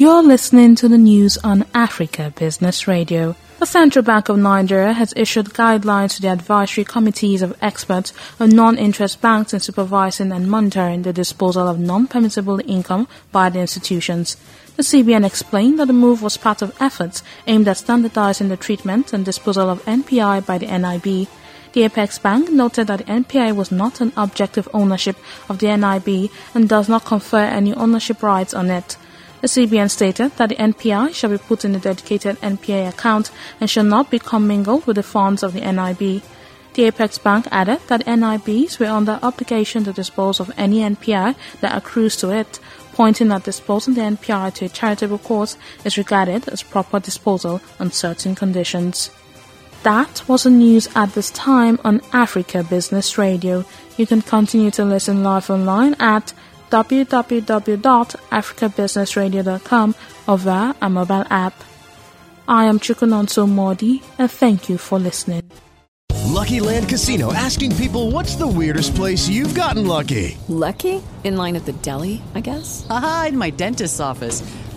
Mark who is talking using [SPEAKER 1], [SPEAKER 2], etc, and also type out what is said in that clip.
[SPEAKER 1] You're listening to the news on Africa Business Radio. The Central Bank of Nigeria has issued guidelines to the advisory committees of experts on non-interest banks in supervising and monitoring the disposal of non-permissible income by the institutions. The CBN explained that the move was part of efforts aimed at standardizing the treatment and disposal of NPI by the NIB. The Apex Bank noted that the NPI was not an objective ownership of the NIB and does not confer any ownership rights on it. The CBN stated that the NPI shall be put in a dedicated NPA account and shall not be commingled with the funds of the NIB. The Apex Bank added that NIBs were under obligation to dispose of any NPI that accrues to it, pointing that disposing the NPI to a charitable cause is regarded as proper disposal on certain conditions. That was the news at this time on Africa Business Radio. You can continue to listen live online at www.africabusinessradio.com or via a mobile app. I am Chukwunonso Modi and thank you for listening.
[SPEAKER 2] Lucky Land Casino asking people what's the weirdest place you've gotten lucky?
[SPEAKER 3] Lucky? In line at the deli, I guess?
[SPEAKER 4] Aha, in my dentist's office.